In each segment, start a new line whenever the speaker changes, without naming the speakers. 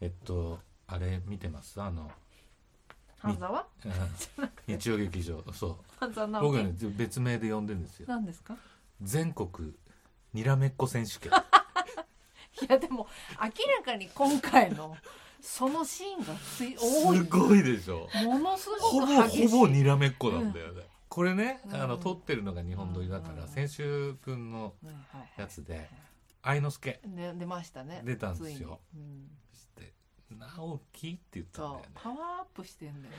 えっとあれ見てます？あの
半沢？
うん。日曜劇場。そう。僕はね別名で呼んでるんですよ。
何ですか？
全国にらめっこ選手権。
いやでも明らかに今回のそのシーンがつい多い。
すごいでしょ。
ものす
ほぼ
ごく激しい。
ほぼにらめっこなんだよね、これね、
うん。
あの撮ってるのが日本撮りだから、
うん。
先週くん。のやつで愛之助。
で出ましたね
出たんですよ。
うん
直樹って言ったんだよね。
パワーアップしてんだよね。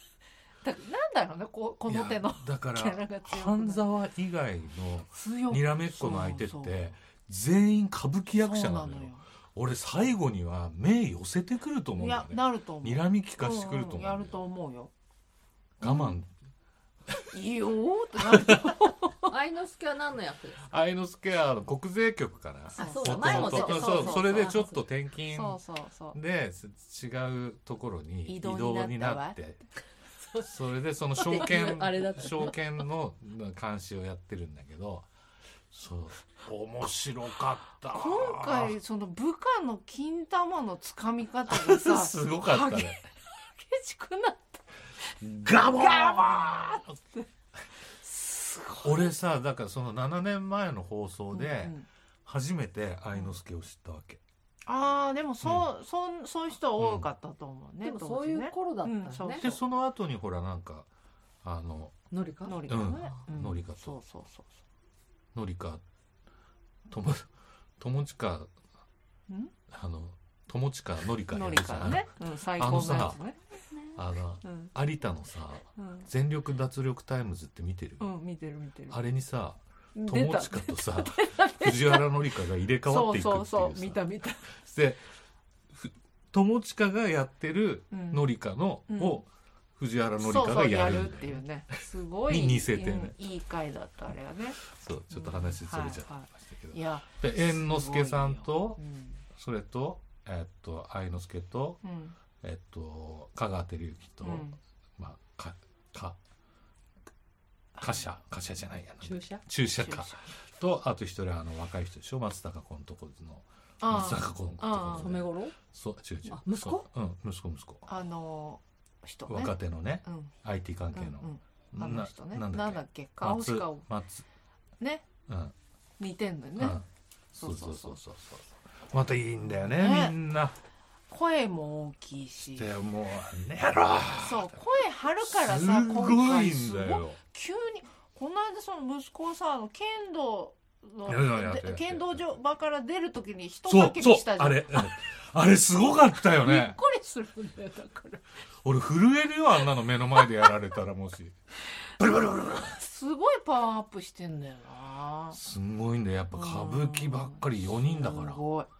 だからなんだろうねここの手の
だから半沢以外の
強
にらめっこの相手って全員歌舞伎役者なのよ。俺最後には目寄せてくると思うんだよね。
なると思う。
睨み利かしてくると思うんん
やると思うよ。
我慢
いいよーってなる。と
愛之助は何の役ですか？
愛之助はあの国税局から
あそう
だ。
だ前も出て
そう
た
そうそれでちょっと転勤
そうそうそう。
です違うところに移
移動
動に
になったわ。
なってそれでその証券
あれだった。
証券の監視をやってるんだけどそう面白かった
今回その部下の金玉のつかみ方がさ
すごかったね。
激しくなった
ガボー！
ガバー！ってすごい
俺さだからその7年前の放送で初めて愛之助を知ったわけ。
ああでもそう、そうそういう人は多かったと思うね、
でもそういう頃だった
うんそう
んだね
でその後にほらなんかあの
のりか
ノリカね、
うん。ノリカと。
そうそうそう
のりか友友近。
うん？
あの友近のりか
ノ
やるじゃん
リカね、うん、最高のやつね
あの
うん。
有田のさ
うん「
全力脱力タイムズ」って見てる、
うん見てる見てる。
あれにさ友近とさ 藤原紀香が入れ替わっていくっていうさ。
そうそうそう見た見た。
でふ友近がやってる
うん。
紀香の、
うん。
を藤原紀香が
やるっていうね。すごい
に似せてね。
うんいい回だったあれはね。
そうちょっと話それちゃってましたけど、
いや
で猿之助さんと
うん。
それとえっと愛之助と
うん
えっと香川照之と、
うん。
まあかか貨車？貨車じゃないや。な
注射
注射か。とあと一人あの若い人でしょ？松たか子のところの
あ
松たか子の。とこそう違う違う。
あ息子？
そう。うん息子息子。
あの人ね。
若手のね
うん。
IT 関係の、
うんうん。あの人ね。
な
なんだっけ？顔し
松
か
松
ね？
うん。
似てんのよね。
うん。そうそうそうそう。またいいんだよね
ね。
みんな
声も大きいし。
でもうねやろ。
そう声張るから
す
さ
ご
今回
いん
すごい
だよ
急にこの間その息子はさあの剣道ので剣道場から出るときに人
そうそう
叫びしたじゃん。
あれうんあれすごかったよ
びっ
ね
くりするんだよだから。
俺震えるよあんなの目の前でやられたらもし。ブルブルブルブル。
すごいパワーアップしてんだよな。
すごいんだよ。やっぱ歌舞伎ばっかり4人だから。
すごい。勢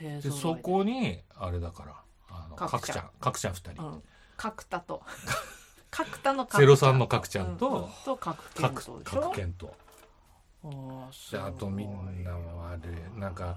でそこにあれだからあの
角ちゃん。
角ちゃん角ちゃん2人、
うん。角田と。角田の
ゼロ三の角ちゃんと
ううと角健
角
とでしょ？
角健と。であとみんな悪いなんか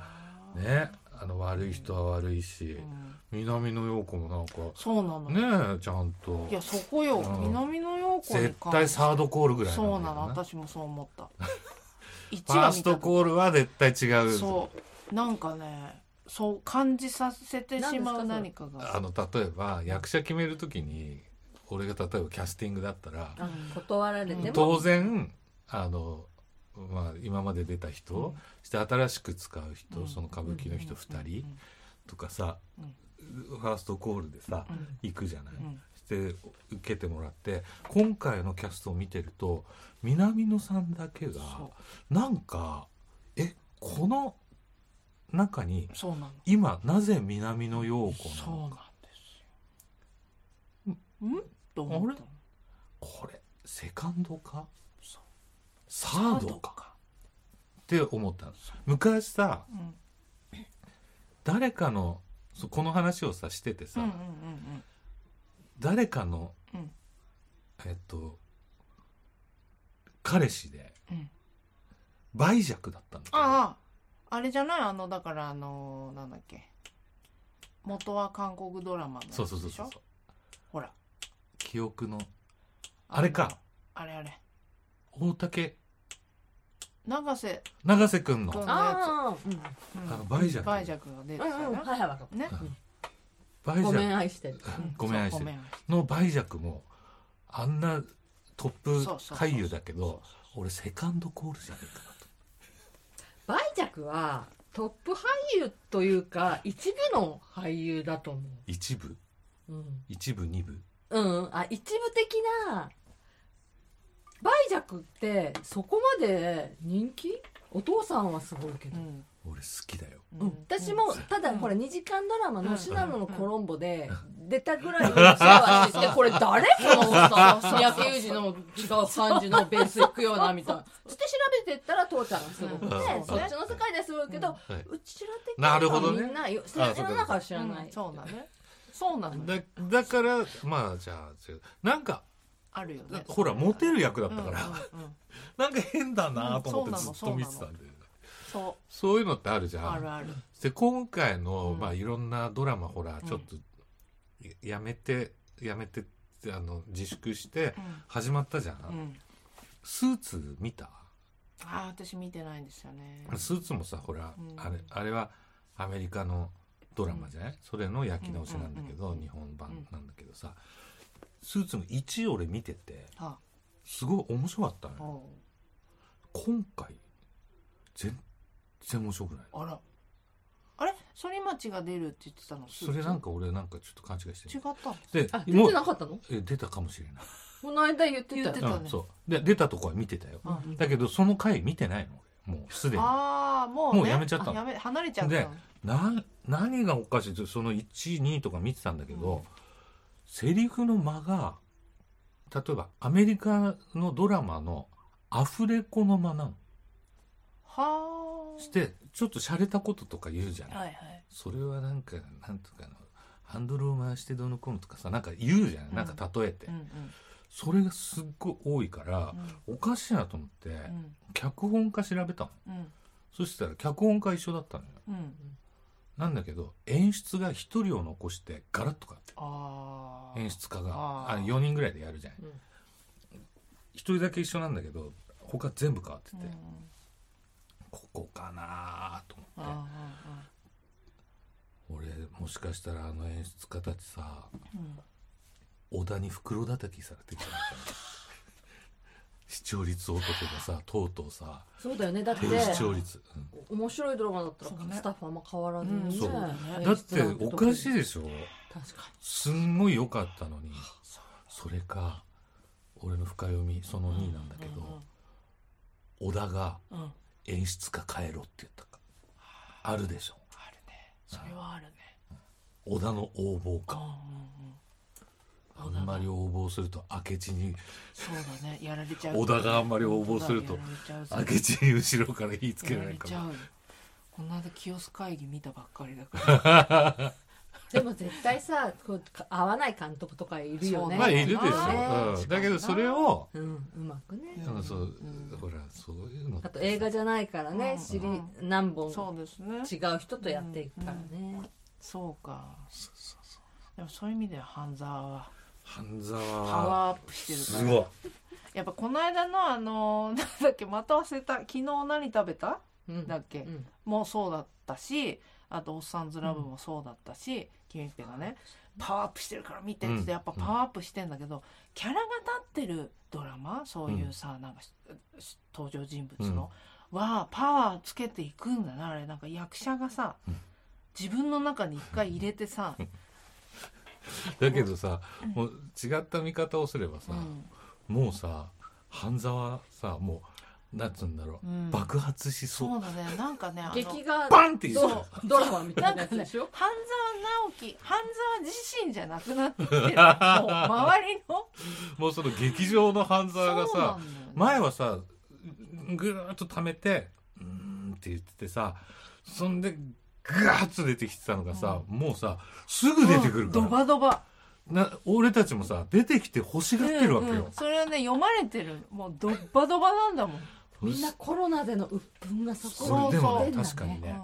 ねあの悪い人は悪いし
うん。
南野陽子もなんか
そうなの
ねえちゃんと。
いやそこよ、
うん。
南野陽子に
絶対サードコールぐらい
そうなの。私もそう思った。一
ファーストコールは絶対違う。
そう。なんかねそう感じさせてしまう
何
何かが。
あの例えば役者決める時に俺が例えばキャスティングだったら
あ断られても？
当然あの、まあ、今まで出た人、
うん。
して新しく使う人、
うん。
その歌舞伎の人2人とかさ、
うん。
ファーストコールでさ、
うん。
行くじゃない、
うん。
して受けてもらって今回のキャストを見てると南野さんだけが
そ
なんかえこの中に
うそうなの
今なぜ南野陽子
そうな
のか
です。よん？と思ったの？
これセカンドか？サードか？って思ったんです昔さ
うん。
誰かのこの話をさしててさ、
うんうんうん
誰かの、
うん。
えっと彼氏で
うん。うん
梅弱だったんだけど
あああれじゃない？あのだからあのなんだっけ？元は韓国ドラマのやつでしょ？
そうそうそうそう
ほら。
記憶の。あれか。
のあれあれ。
大竹。
永瀬。
永瀬君の。
君
ああ
うん。
あの梅弱
梅弱が出てたよ
うんうんうん
ね
はいはいわかった
ね。
うん。
ごめん。
バイジャ
愛してる。
ごめん愛してる。
そうごめん
のバイジャクもあんなトップ
そうそう。
俳優だけど俺セカンドコールじゃねえかなと
バイジャクはトップ俳優というか一部の俳優だと思
一部？
ううん。
一部二部？
うん、あ一部的なバイジャクってそこまで人気？お父さんはすごいけど、
うん。
俺好きだよ
うん。私もただ
うん。
これ2時間ドラマの「
うん。
シナノのコロンボ」で出たぐらい世話しててこれ誰このおっさん三宅裕二の違う。感じのベースいくようなみたいな。そして調べてったら父ちゃんがすごくて、
うん。
そっちの世界ですごいけど、
はい。う
ちら的
なるほどね。
みんなよ世の中は知らない、
うん。そうだね。そうなの
だだからまあじゃあなんか
あるよね。
ほらモテる役だったから、
うんうんうん。
なんか変だなと思って
うん
ずっと見てたんだよね
そ
そういうのってあるじ
う
ゃん。
あるある。
で今回の、
うん。
まあいろんなドラマほら
うん
ちょっとややめてやめてあの自粛して
うん。
始まったじゃん、
うん。
スーツ見た？
ああ私見てないんですよね。
スーツもさほら、
うん。
あれあれはアメリカのドラマじゃない、それの焼き直しなんだけど、日本版なんだけどさスーツの1俺見てて
あ。
すごい面白かったのよ。今回全然面白くない。
あら。あれ？反町が出るって言ってたの？
それなんか俺なんかちょっと勘違いしてる。
違った
で
あ出
もう
てなかったの？
え出たかもしれない。
この間言ってた
ってたね。
うん、そう。で出たとこは見てたよ、
うん。
だけどその回見てないの俺もうすでに。
ああもうね。
もうやめちゃったの。
あやめ離れちゃった
で
の
な何がおかしいってその12とか見てたんだけど、
うん。
セリフの間が例えばアメリカのドラマのアフレコの間なの。
はあ
してちょっと洒落たこととか言うじゃない、
はいはい。
それはなんかなんとかのハンドルを回してどうのこうのとかさなんか言うじゃない、
うん。
なんか例えて、
うんうん。
それがすっごい多いから、おかしいなと思って、
うん。
脚本家調べたの。
うん。
そしたら脚本家一緒だったのよ。
うん。
なんだけど演出が一人を残してガラッと変わって演出家が。
あー。
あ4人ぐらいでやるじゃん。
うん。
一人だけ一緒なんだけど他全部変わってて、なと思
あ
って俺もしかしたらあの演出家たちさ
あうん
小田に袋叩きされてきたのかな視聴率男がさとうとうさ
そうだよね。だって
低視聴率、うん。
面白いドラマだったら
ね。
スタッフあんま変わらずに
そう。だね。
だっておかしい
い
でしょ。
確か
すんごい良かったのに。それか俺の深読みその2なんだけど、小田が
うんうん。うん
演出家変えろって言ったか。あるでしょ。
あるね。それはあるね。
小田の横暴か。
うん
あんまり横暴すると明智に
そうだね。やられちゃう。
小田があんまり横暴すると明智に後ろから火つけ
や
られるから。
この間清須会議見たばっかりだから
でも絶対さこう合わない監督とかいるよね。
まあいるでしょ、うん、だけどそれを
うんうまくね。
なんかそう、
うん
ほらそういうの
あと映画じゃないからね、
うん。
知り
うん。
何本
そうですね。
違う人とやっていくからね、
そうか。
そうそうそう。
でもそういう意味では。半沢は
半沢
パ
は
ワーアップしてるから。
すごい。
やっぱこの間のあの なんだっけまた忘れた。昨日何食べた？
うん。
だっけ？
うん。
もうそうだったしあと「おっさんずラブ」もそうだったし、君っぺがねパワーアップしてるから見てって
うん。
やっぱパワーアップしてんだけど、キャラが立ってるドラマそういうさ、なんか登場人物の、はパワーつけていくんだなあれ。なんか役者がさ、
うん。
自分の中に一回入れてさ、
だけどさもう違った見方をすればさ、
うん。
もうさ半沢さもうなんつうんだろう、
うん。
爆発しそう。
そうだね。なんかねあの
劇画
バンっていう。
ドドラマみた
ない
なやつでしょ？
半沢直樹半沢自身じゃなくなってきてる。もう周りの。
もうその劇場の半沢がさ
ね。
前はさぐーっと溜めてうーんって言っててさそんでガーッと出てきてたのがさ、もうさすぐ出てくるか
ド
ら、
バドバ。
な俺たちもさ出てきて欲しがってるわけよ。
うんうん、それはね読まれてる。もうドッバドバなんだもん、
みんなコロナでの鬱憤がそ
そ
こ
れでもね
出んだ
確かにね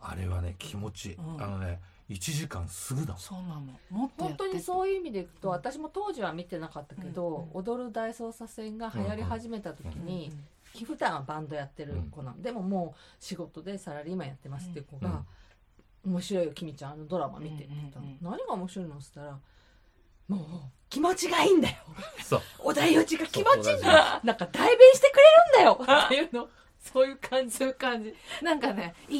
あれはね気持ちいい、
うん。
あのね1時間すぐだもん。
そうなの。もっとや
本当にそういう意味でいくと私も当時は見てなかったけど、
うん
踊る大捜査線が流行り始めた時に、普段はバンドやってる子なの、でももう仕事でサラリーマンやってますっていう子が、
うん。
面白いよ君ちゃん。あのドラマ見て」って言ったの、何が面白いの?」っつったら「もう気持ちがいいんだよ。
そう。
織田裕二が気持ちいいんだよなんか代弁してくれるんだよ」っていうの？そういう感じ。
そういう感じ。なんかね勢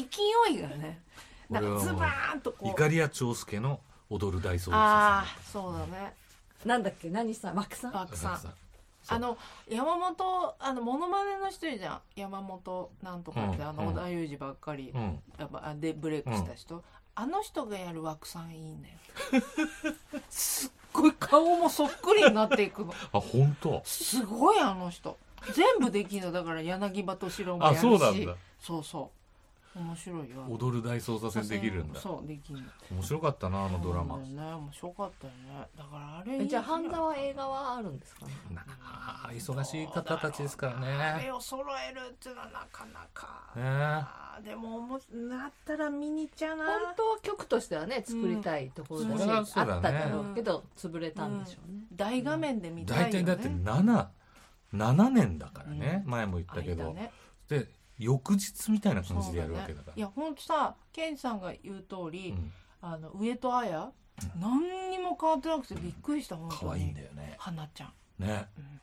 いがねなんかズバーンとこう。
怒りや長介の踊る大捜
ああそうだね。
なんだっけ？何さん？枠さん？
枠さん。あの山本あのモノマネの人いるじゃん。山本なんとかって、
うん
あの織田裕二ばっかり、
うん。
やっぱあでブレイクした人、あの人がやる枠さんいいんだよすっごい顔もそっくりになっていくの。
あ本当？
すごいあの人。全部できるの。だから柳葉敏郎もや
あ
るし。
そうなんだ。
そうそう面白いよ。
踊る大捜査線できるんだ。
そうできる。
面白かったなあのドラマ。
ね面白かったよね。だからあれ
えじゃあ半沢映画はあるんですか？ね
なあ忙しい方たちですからね。
あれを揃えるっていうのはなかなか、
ね。
でもおもなったら見に行っちゃうな。
本当は曲としてはね作りたいところだし、
うん。
それは
あ
そうだね
っただろうけど潰れたんでしょうね、
大画面で見たいよ、ね。
大体だって7 7年だからね、前も言ったけど、
間ね。
で翌日みたいな感じでやるわけだから。
ね。いやほんとさケンジさんが言う通り、
うん。
あの上戸彩、何にも変わってなくてびっくりした本当に
可愛いんだよね。
花ちゃん、
ね。
うん。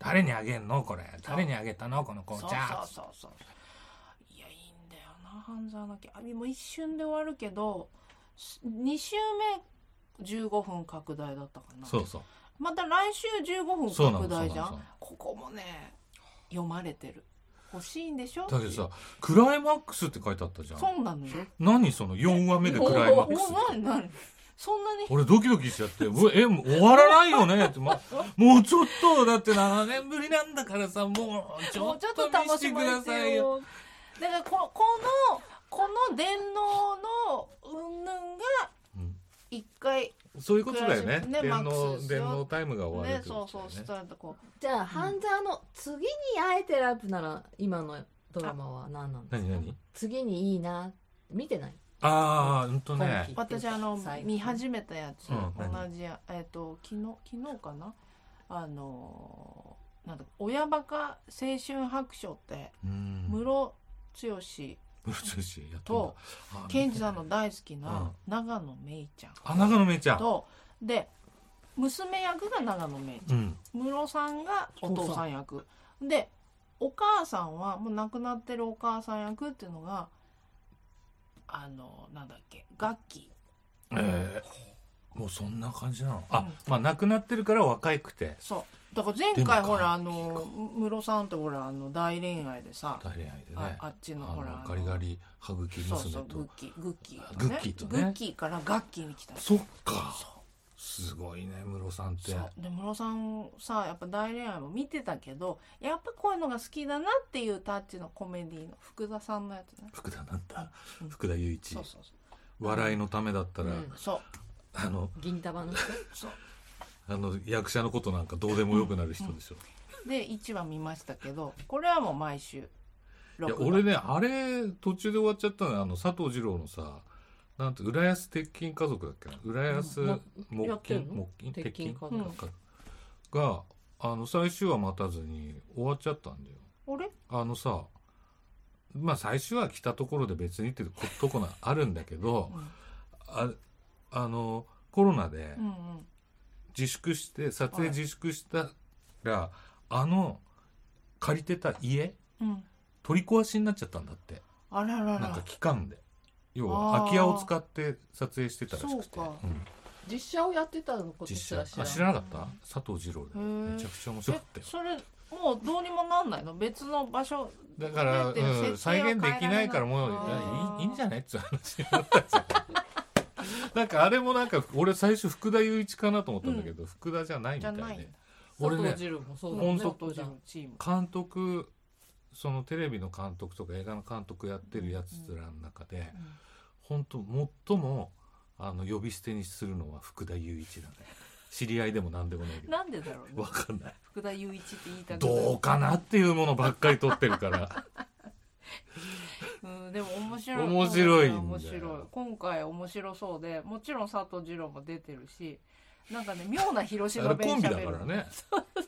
誰にあげんの？これ。誰にあげたの？この紅
そう
茶
そうそうそう。いやいいんだよな半沢なきあもう一瞬で終わるけど2週目15分拡大だったかな。
そうそう。
また来週15
そうなの
分拡大じゃん。ここもね読まれてる欲しいんでしょ？
だけどさクライマックスって書いてあったじゃん。
そうなのよ。
何その4話目でクライマックス
お何何そんなに？
俺ドキドキしちゃって「うわえもう終わらないよね」って、ま、もうちょっとだって7年ぶりなんだからさもうちょっ
と
と見せ
てま
ださいよ。
よ。だからここのこの電脳の云々が
うん。
一回
そういうことだよね。
ね
電脳電脳タイムが終わる
ね。そうそう
とだよね
したらこ。
じゃあ半沢の次にあえて選ぶなら今のドラマは何なんですか？
何何？
次にいいな見てない？
ああうんとね
う私あの見始めたやつ、
うん何？
同じやえっ、と昨日昨日かな？あのーなんだ親バカ青春白書って
うん。
室剛
ムロツヨシや
と
あ
健二さんの大好きな長野めいちゃん。
あ長野めいちゃん。
とで娘役が長野めいちゃん。
うん。
ムロさんがお父さん役。でお母さんはもう亡くなってるお母さん役っていうのがあのなんだっけ楽器
えーもうそんな感じなの？あ
うん。
まあ亡くなってるから若いくて。
そう。だから前回ほらあのムロさんとほらあの大恋愛でさ
大恋愛で
あ
ね。
あっちの
あ
ほら
のガリガリ歯茎
そう
娘と。
そうグッキーグッキー
グッキーとね。
グッキーから楽器に来た
そっか。
そう。
すごいねムロさんって。
そう。でムロさんさやっぱ大恋愛も見てたけどやっぱこういうのが好きだなっていうタッチのコメディの福田さんのやつね。
福田なんだ。
うん。
福田雄一。
そうそう。
笑いのためだったら。
うん
そう
あの
銀玉の人？
そう。
あの役者のことなんかどうでもよくなる人でしょ。
で1話見ましたけどこれはもう毎週
いや俺ねあれ途中で終わっちゃったのよ。あの佐藤二郎のさなんて浦安鉄筋家族だっけな？浦安
うん。
木
やってんの？
金木金
鉄筋家族。
うん
があの最終話待たずに終わっちゃったんだよ。
あれ？
あのさまあ最終話来たところで別にってところあるんだけどああのコロナで自粛して撮影自粛したら、あの借りてた家
うん。うん
取り壊しになっちゃったんだって。
あららら。
なんか期間で。要は空き家を使って撮影してたらしくて。
実写をやってたのことすら知ら
知らなかった？佐藤二郎で。めちゃくちゃ面白かったよ
えそれもうどうにもなんないの？別の場所
だから、うん、再現できないからもうい。
い
やいいんじゃない？っていう話になったじゃんなんかあれもなんか俺最初福田雄一かなと思ったんだけど、福田じゃないみたいで。
じゃない。
俺ね
佐藤二郎もそうだね。
ほんと
当時のチーム。
監督そのテレビの監督とか映画の監督やってるやつらの中で、本当最もあの呼び捨てにするのは福田雄一だね。知り合いでも何でもないけど。
なんでだろうね。
わかんない。
福田雄一って言いたく
どうかなっていうものばっかり撮ってるから
うん、でも面白い。
面白いんだよ。
面白い。今回面白そうでもちろん佐藤二郎も出てるしなんかね妙な広
あ
島弁
れコンビだからね。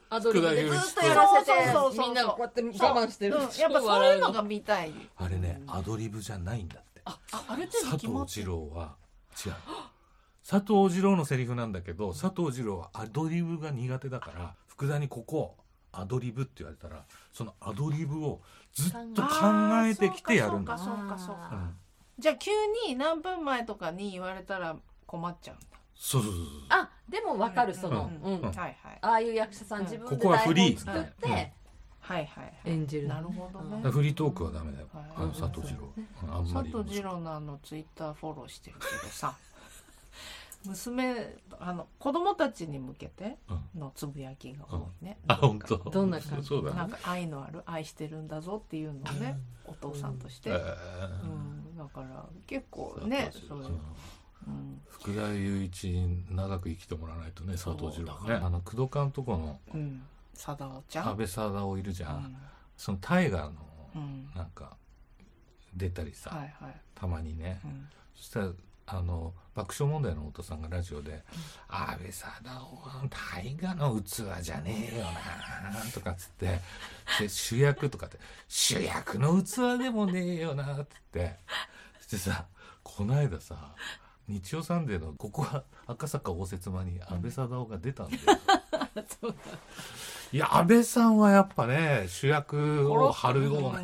アドリブでずっと
福田
やらせて。
そうそうそうそう。
みんながこうやって我慢してる。
うん、やっぱそういうのが見たい。
あれねアドリブじゃないんだって。
ああある程度
佐藤二郎は違う。佐藤二郎のセリフなんだけど佐藤二郎はアドリブが苦手だから福田にここアドリブって言われたらそのアドリブをずっと考えてきてやるんだ。
あそうかそうかそうか
うん。
じゃあ急に何分前とかに言われたら困っちゃうんだ。
そうそうそうそう
あでもわかるその、
う
うん。ん
うん。
はいはい。
ああいう役者さん
うん
自分で
ここはフリー。
台本作って、
うん。
はいはいはい。
演じる。
なるほどね。
フリートークはダメだよ、
はい
あの佐藤二郎、うん。あんまり
佐藤二郎のあのツイッターフォローしてるけどさ娘あの子供たちに向けて
うん。
のつぶやきが多いね、
あ本当。
どんな感じ？
なんか愛のある愛してるんだぞっていうのをねお父さんとして、
え
うん、だから結構ね
ー
そういう、うん。
福田雄一に長く生きてもらわないとね佐藤二郎ね。あの工藤監督の
うん、貞夫ちゃん？
安倍貞夫いるじゃん、
うん。
その大河の
うん。
なんか出たりさ、
はいはい、
たまにね、
うん。
そしたらあの爆笑問題の太田さんがラジオで「安倍貞夫は大河の器じゃねえよな」とかっつってで主役とかって「主役の器でもねえよな」って言って。そしてさこの間さ日曜サンデーのここは赤坂応接間に安倍貞夫が出たんだよ。
そう
いや安倍さんはやっぱね主役を張るような。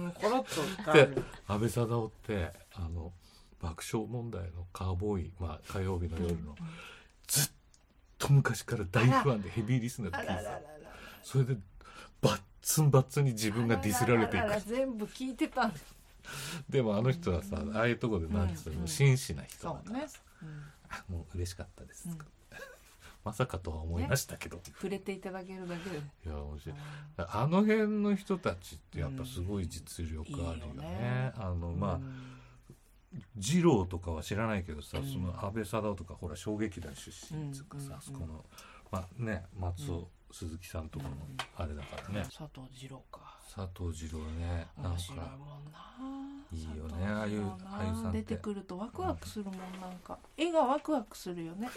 安倍貞夫ってあの爆笑問題のカーボーイ、まあ、火曜日の夜の、ずっと昔から大ファンでヘビーリスナーで聞いてた。それでバッツンバッツンに自分がディスられていく。
全部聞いてた
でもあの人はさああいうとこでなんていう
うん
の真摯な人だから。さ、、
うん。
あもう嬉しかったです、
うん。
まさかとは思いましたけど、
触れていただけるだけで。
いや面白い。あの辺の人たちってやっぱすごい実力あるよね,、
うん。いいよね。
あのまあ、
うん
二郎とかは知らないけどさ、
うん。
その安倍貞夫とかほら衝撃団出身っていうかさ、
うんうん
あそこの、まあね、松尾、鈴木さんとかのあれだからね、
佐藤二郎か。
佐藤二郎ねなん
面白いもん
か
な。い
いよねああいう俳優さんって。
出てくるとワクワクするもんなんか。絵がワクワクするよね。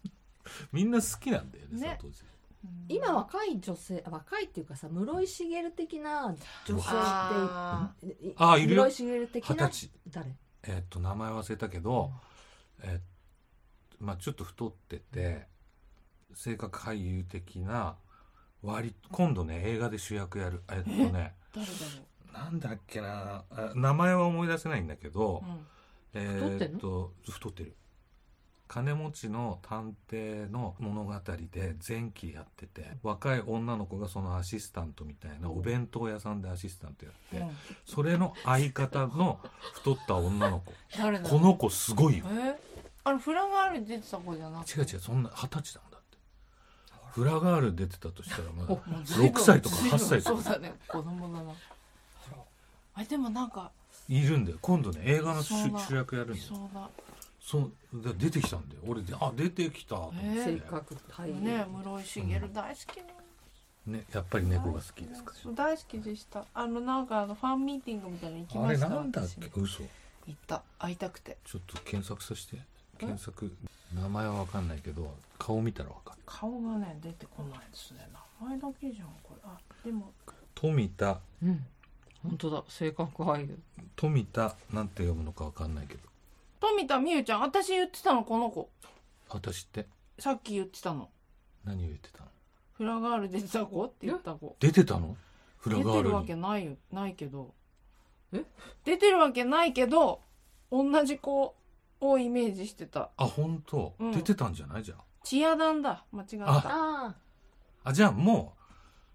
みんな好きなんだよね
ね。
佐藤二郎。
うん。
今若い女性若いっていうかさ室井茂的な女性って
あ。
い
あいるよ。
室井茂的な？
二十歳。
誰？
えっと名前忘れたけど、えっまあちょっと太ってて性格俳優的な割今度ね映画で主役やる。えっとね
誰だろ
なんだっけなあ名前は思い出せないんだけど
う、、うん。
え
っ
と太ってる金持ちの探偵の物語で前期やってて若い女の子がそのアシスタントみたいなお弁当屋さんでアシスタントやって、
うん。
それの相方の太った女の子。この子すごいよ。
え？あれフラガールに出てた子じゃなくて？
違う違うそんな二十歳なんだって。フラガール出てたとしたらまだ
もう随分
6歳とか
随分
8歳とか。
そうだね子供だな。あでもなんか
いるんだよ。今度ね映画の主役やるんだよ。
そうだ
そうだ出てきたんだよ。俺であ出てきたと思って、
え。ー
性格俳優
ね室井茂大好きなの
ねやっぱり猫が好きですか
大好きでした。あのなんかあのファンミーティングみたいなの行き
あれ
ました
なんだっ
私
け？嘘。
行った。会いたくて。
ちょっと検索させて。検索。名前は分かんないけど顔見たら分かる。
顔がね出てこないですね。名前だけじゃんこれ。あでも。
富田。
うん。本当だ。性格俳優
富田なんて読むのか分かんないけど
富田美優ちゃん私言ってたのこの子。
私って？
さっき言ってたの。
何を言ってたの？
フラガール出てた子って言った子。
出てたの？フラ
出
ガールに。
てるわけないよ。ないけど。
え？
出てるわけないけど同じ子をイメージしてた。
あ本当、
うん。
出てたんじゃない？じゃん
チアダンだ。間違った。
あ。
あじゃあもう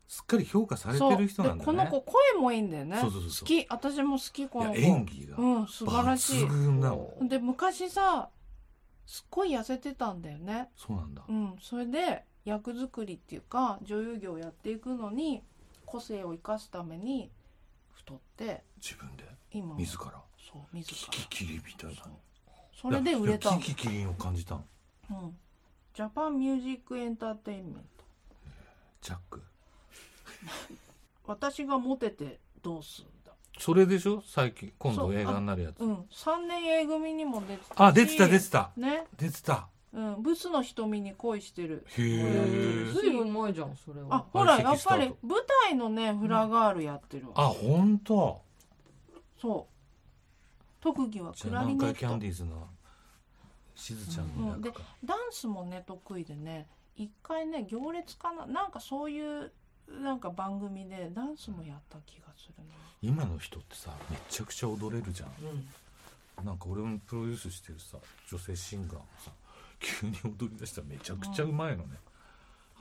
すっかり評価されてる人なんだね。
この子声もいいんだよね。
そうそうそう
好き。私も好きこの子。
演技が。
うん素晴らしい。で昔さすっごい痩せてたんだよね。
そうなんだ、
うん。それで役作りっていうか女優業をやっていくのに個性を生かすために太って
自分で？
今は。
自ら？
そう自
キ
ら。
キキリンみたいな
それで売れた
キキキリンを感じたの。
うん。ジャパンミュージックエンターテインメント。
ジャック
私がモテてどうすんだ？
それでしょ？最近今度映画になるやつ。
うん。3年 A 組にも出てたし
あ出てた出てた。
ね。
出てた。
うん。ブスの瞳に恋してる。
へえ
ずいぶん前じゃんそれは。
あほらやっぱり舞台のねフラガールやってるわ、
あ本当？
そう。特技はクラリ
あ南海キャ
ネット
ンディーズのしずちゃんの役か、
ダンスもね得意でね一回ね行列かな。なんかそういうなんか番組でダンスもやった気がする
今の人ってさめちゃくちゃ踊れるじゃん。
な、うん。
なんか俺もプロデュースしてるさ女性シンガーもさ急に踊り出したらめちゃくちゃうまいのね。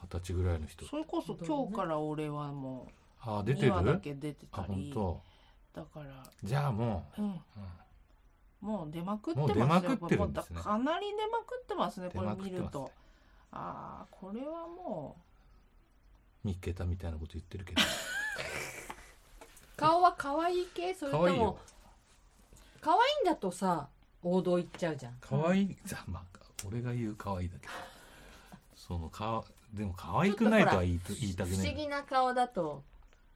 二十歳ぐらいの人。
それこそ今日から俺はもう
あ出てる
？2話だけ出てたり。
当。
だから
じゃあも
うん。
う、うん。
もう出まくってます
もう出まくってるんですね。
かなり出まくってますねこれ見ると、ああこれはも
三桁みたいなこと言ってるけど。
顔は可愛い系？それと
可愛いよ。
も可愛いんだとさ王道行っちゃうじゃん。
可愛いじゃあまあ俺が言う可愛いだけ。どそのかでも可愛くないとは言い言い。たく
不思
ない
議な顔だと。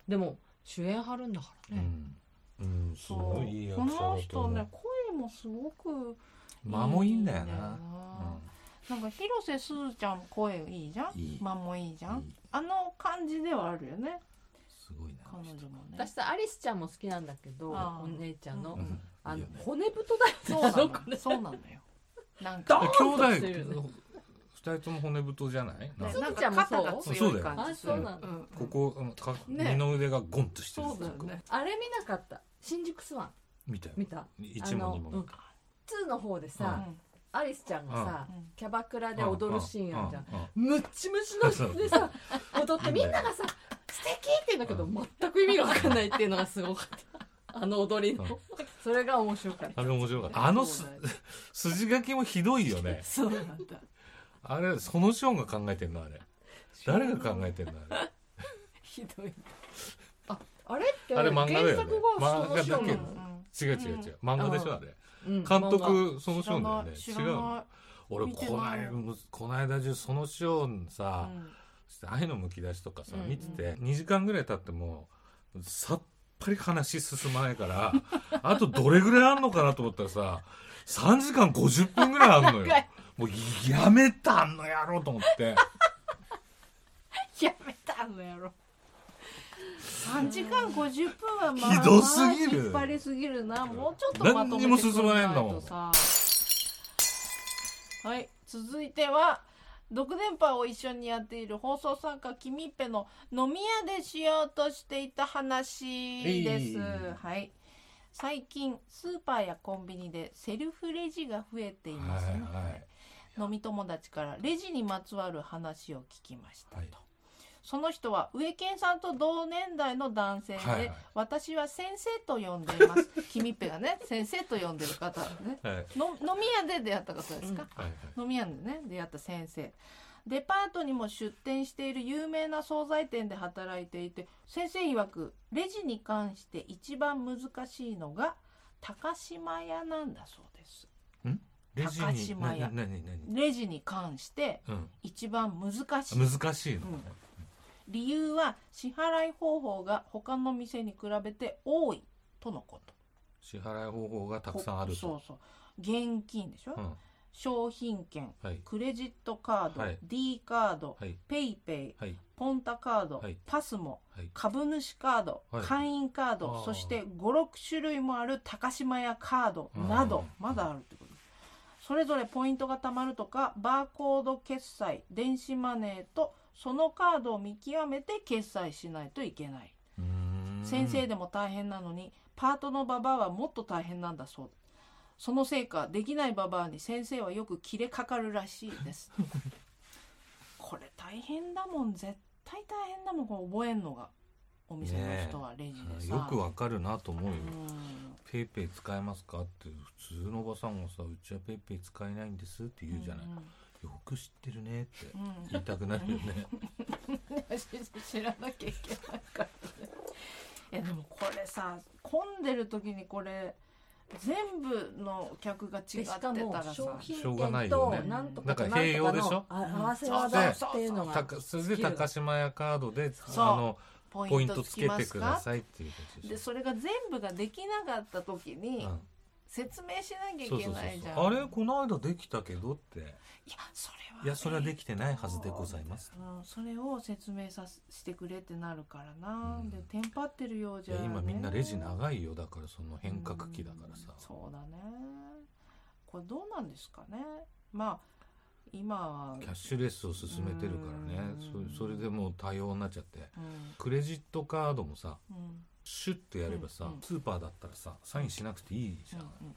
でも主演張るんだからね、
うん、うん、す
う。
ごいいい役
こ
者だと
の人
思う。
ね声もすごく
間もいいんだよ
いいんだよ
な。
ななんか広瀬すずちゃん声いいじゃん？
いい。
間もいいじゃ
うん、
ん？
いい
あの感じではあるよね。
すごいな
彼女もね。
私さアリスちゃんも好きなんだけど
あー
お姉ちゃんの、
うん。
うん
あの
いいよね。
骨太だよね
そうなの
あの子ね。
そうなの。よ。なん
ド
か
ーンと
兄弟
してる。よね
二人とも骨太じゃない？なんか
すず
なん
ちゃんもそう
か肩が強い感じ。する
そうだよ。あそうな
うん
ここうんか
ね。
二の腕がゴンとしてる。
そうだよね。
あれ見なかった。新宿スワン。
見たよ。
見た。
一も二も。見た
2の方でさ、
うん
アリスちゃんがさ、
うん。
キャバクラで踊るシーンあるじゃん、
うん。うん。
ムッチムチの人でさ踊ってみんながさ「素敵って言うんだけど、
う
全く意味が分かんないっていうのがすごかった。あの踊りの、
うん。
それが面白かった。
あれ面白かった。あのす筋書きもひどいよね。
そうなんだ。
あれそのショーンが考えてんのあれ。誰が考えてんのあれ。
ひどい
あれって
あれ漫画だよね。漫画だけ？
なの
違う違う。違う漫画でしょあれ。
うん
監
漫
督そのショーンだよね。違うの。俺こ
ない。
ないこの間中そのショーン
画
さ
うん。
愛のむき出しとかさ
うんうん。
見てて2時間ぐらい経ってもさっぱり話進まないから あとどれぐらいあんのかなと思ったらさ3時間50分ぐらいあんのよ。もうやめたんのやろうと思って。
やめたのやろ3時間50分はまあ
ひどすぎる。
まあ引っ張りすぎるな。もうちょっとまとめて
何にも進まないんだもん。
はい。続いては独電波を一緒にやっている放送参加キミッペの飲み屋でしようとしていた話です、
えい。
はい。最近スーパーやコンビニでセルフレジが増えていますね、
はいはい。
飲み友達からレジにまつわる話を聞きましたと、
はい
その人は植健さんと同年代の男性で、
はいはい。
私は先生と呼んでいます。君っぺがね先生と呼んでる方。ね
はい。はい
の飲み屋で出会った方ですか、
はい
飲み屋でね出会った先生。デパートにも出店している有名な惣菜店で働いていて先生曰くレジに関して一番難しいのが高島屋なんだそうです。
レジ
高
に
島屋。レジに関して
うん。
一番難しい。
難しいのね
理由は支払い方法が他の店に比べて多いとのこと。
支払い方法がたくさんあると。
そうそう。現金でしょ、
うん。
商品券
はい。
クレジットカード、
はい。
D カード、
はい。
PayPay
はい。
ポンタカード、
はい。
パスモ
はい。
株主カード、
はい。
会員カードそして56種類もある高島屋カードなど
うん
まだあるってこと。それぞれポイントが貯まるとかバーコード決済電子マネーとそのカードを見極めて決済しないといけない。先生でも大変なのにパートのババアはもっと大変なんだそう。そのせいかできないババアに先生はよく切れかかるらしいです。これ大変だもん。絶対大変だもん。これ覚えんのがお店の人はレジでさ、
よくわかるなと思うよ。
うん。
PayPay 使えますかって普通のおばさんがさうちは PayPay 使えないんですって言うじゃない、よく知ってるねって
うん。うん
言いたくなるよね。
知らなきゃいけないからねいやでもこれさ混んでる時にこれ全部の客が違って
た
らさ。
商品
しょうがない
券
よね。
となんとか
だから
となんとか
併用でしょ？
合わせ技っていうのが
それで高島屋カードであの
ポ
ポイン
トつ
けてくださいっていうことでしょ。
でそれが全部ができなかった時に、
うん
説明しなきゃいけないじゃん。
あれ？この間できたけどって。
いやそれはい
やそれはできてないはずでございます。
うん、それを説明させしてくれってなるからな、
うん。
でテンパってるよう
い
じゃ、ね、
や今みんなレジ長いよ。だからその変革期だからさ。
うんそうだね。これどうなんですかね。まあ今は。
キャッシュレスを進めてるからね。
うん。
そそれでもう多様になっちゃって。
うん。
クレジットカードもさ
うん
シュッとやればさ、
うんうん。
スーパーだったらさサインしなくていいじゃん、
うんうん。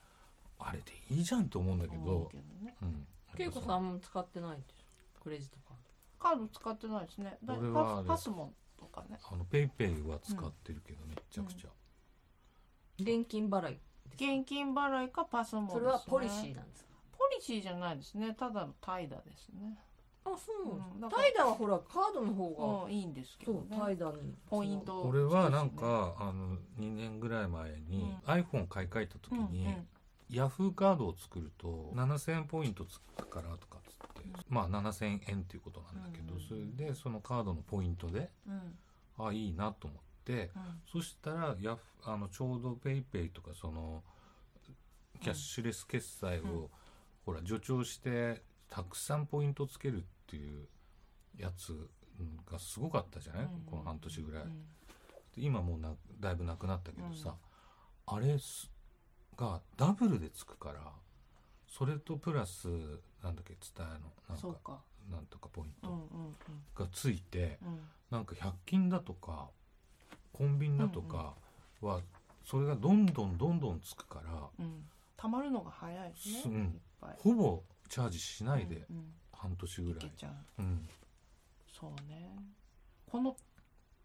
あれでいいじゃんと思うんだけど。
けどね。
うん。
恵子さんも使ってないでしょ？クレジットカー
カード使ってないですね。だ
俺はあれ
パパスモンとかね。
あの PayPay は使ってるけど、めっちゃくちゃ、
ド現金払い
現金払いかパスモンです、ね、
それはポリシーなんですか？
ポリシーじゃないですね。ただの怠惰ですね
あそう。怠惰はほらカードの方が。
うんいいんですけ
そ
どね。
う怠惰に。
ポイント。
俺はなんか、あの2年ぐらい前に、
う
iPhone 買い替えた時
うんうん。
に、ヤフーカードを作ると7000ポイントつくからとかっつって、まあ7000円っていうことなんだけど、
うんうん。
それでそのカードのポイントで
うん。
あいいなと思って
うん。
そしたらヤフあのちょうどペイペイとかそのキャッシュレス決済を、
うん。
ほら助長してたくさんポイントつけるっていうやつがすごかったじゃない、
うん。
この半年ぐらい、
うん。
で今もうなだいぶなくなったけどさ、あれすがダブルでつくからそれとプラスなんだっけ伝えのなんかなんとかポイン
うんうん
トがついて、
うん。うん
なんか100均だとかコンビニだとかはそれがどんどんどんどんつくから
うん。たまるのが早いね、
うん。ほぼチャージしないで
うんうん。
半年ぐらい。
いけ、ちゃう。
うん、
そうね。この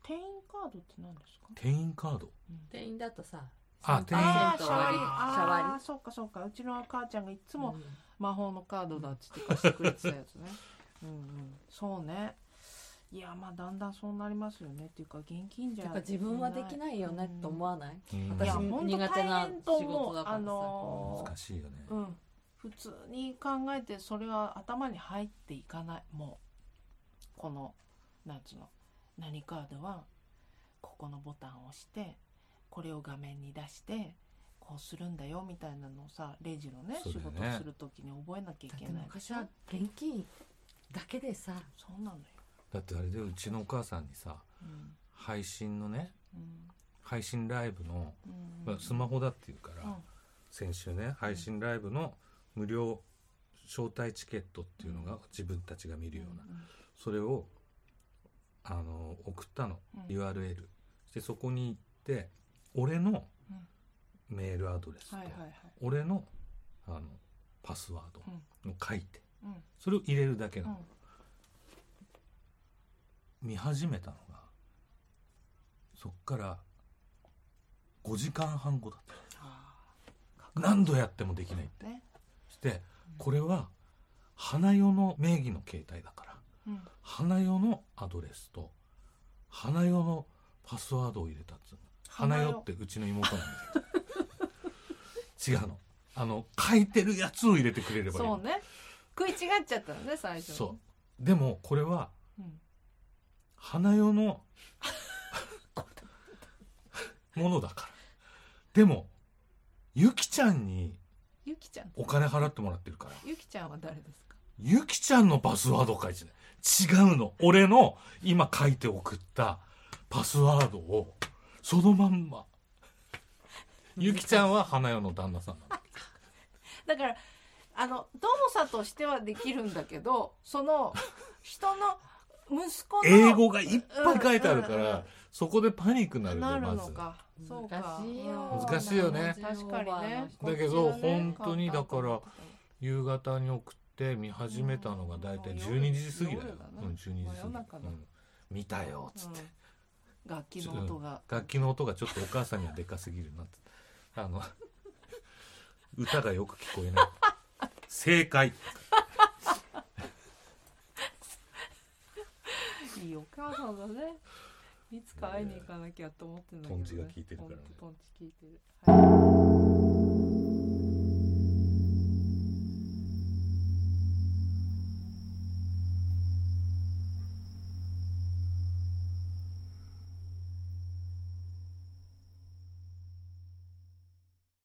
店員カードって何ですか？
店員カード。
店員だとさ
あ店員
ああ
3%
シャワリ。
シャワ
あそうかそうか。うちの母ちゃんがいつ
リ
も魔法のカードだっつって貸してくれてたやつね。うんうん。そうね。いやまあだんだんそうなりますよね。っていうか現金じゃ
だから自分はできないよねと思わない？
うん。
私苦手な仕事だからさ。
のー
難しいよね、
うん普通に考えてそれは頭に入っていかない。もうこのなんつうの何カードはここのボタンを押してこれを画面に出してこうするんだよみたいなのをさレジのね仕
そうだよね。
事する時に覚えなきゃい
だって
けない
昔は現金だけでさ。
そうなのよ、
だってあれでうちのお母さんにさ
うん。
配信のね
うん。
配信ライブの、
うん。
まあスマホだっていうから、
うん。
先週ね配信ライブの無料招待チケットっていうのが自分たちが見るような、それをあの送ったの、
うん。
URL でそこに行って俺のメールアドレスと、俺のあのパスワードを書いて
うん。
それを入れるだけなの、
うん。
見始めたのがそっから5時間半後だった。
あ
何度やってもできない。っててこれは花代の名義の携帯だから。
うん
花代のアドレスと花代のパスワードを入れたっつうの。花代ってうちの妹なんだけど。違うの。あの書いてるやつを入れてくれればいいの。
そうね。食い違っちゃったのね最初に。
そう。でもこれは
うん。
花代の ものだから。でもゆきちゃんに
ゆきちゃん。
お金払ってもらってるから。
ゆきちゃんは誰ですか？
ゆきちゃんのパスワードを書いてない違うの。俺の今書いて送ったパスワードをそのまんま。ゆきちゃんは花代の旦那さんなの。
だからあの動作としてはできるんだけどその人の息子の
英語がいっぱい書いてあるから、
うんうんうん。
そこでパニックになる
なる
よまず
のか。そうか。
難しいよ。
難しいよね。
確かにね。
だけど本当にだから夕方に送って見始めたのが大体12時過ぎだよ。
夜だな。
うん、12時
真
過ぎ、うん。見たよっつって、
うん。楽器の音が。
楽器の音がちょっとお母さんにはでかすぎるなって。あの歌がよく聞こえない。正解
いいお母さんだねいつか会いに行かなきゃと思ってんだけど、ね、
トンチが効いてるからね。
ンチ効いてる、はい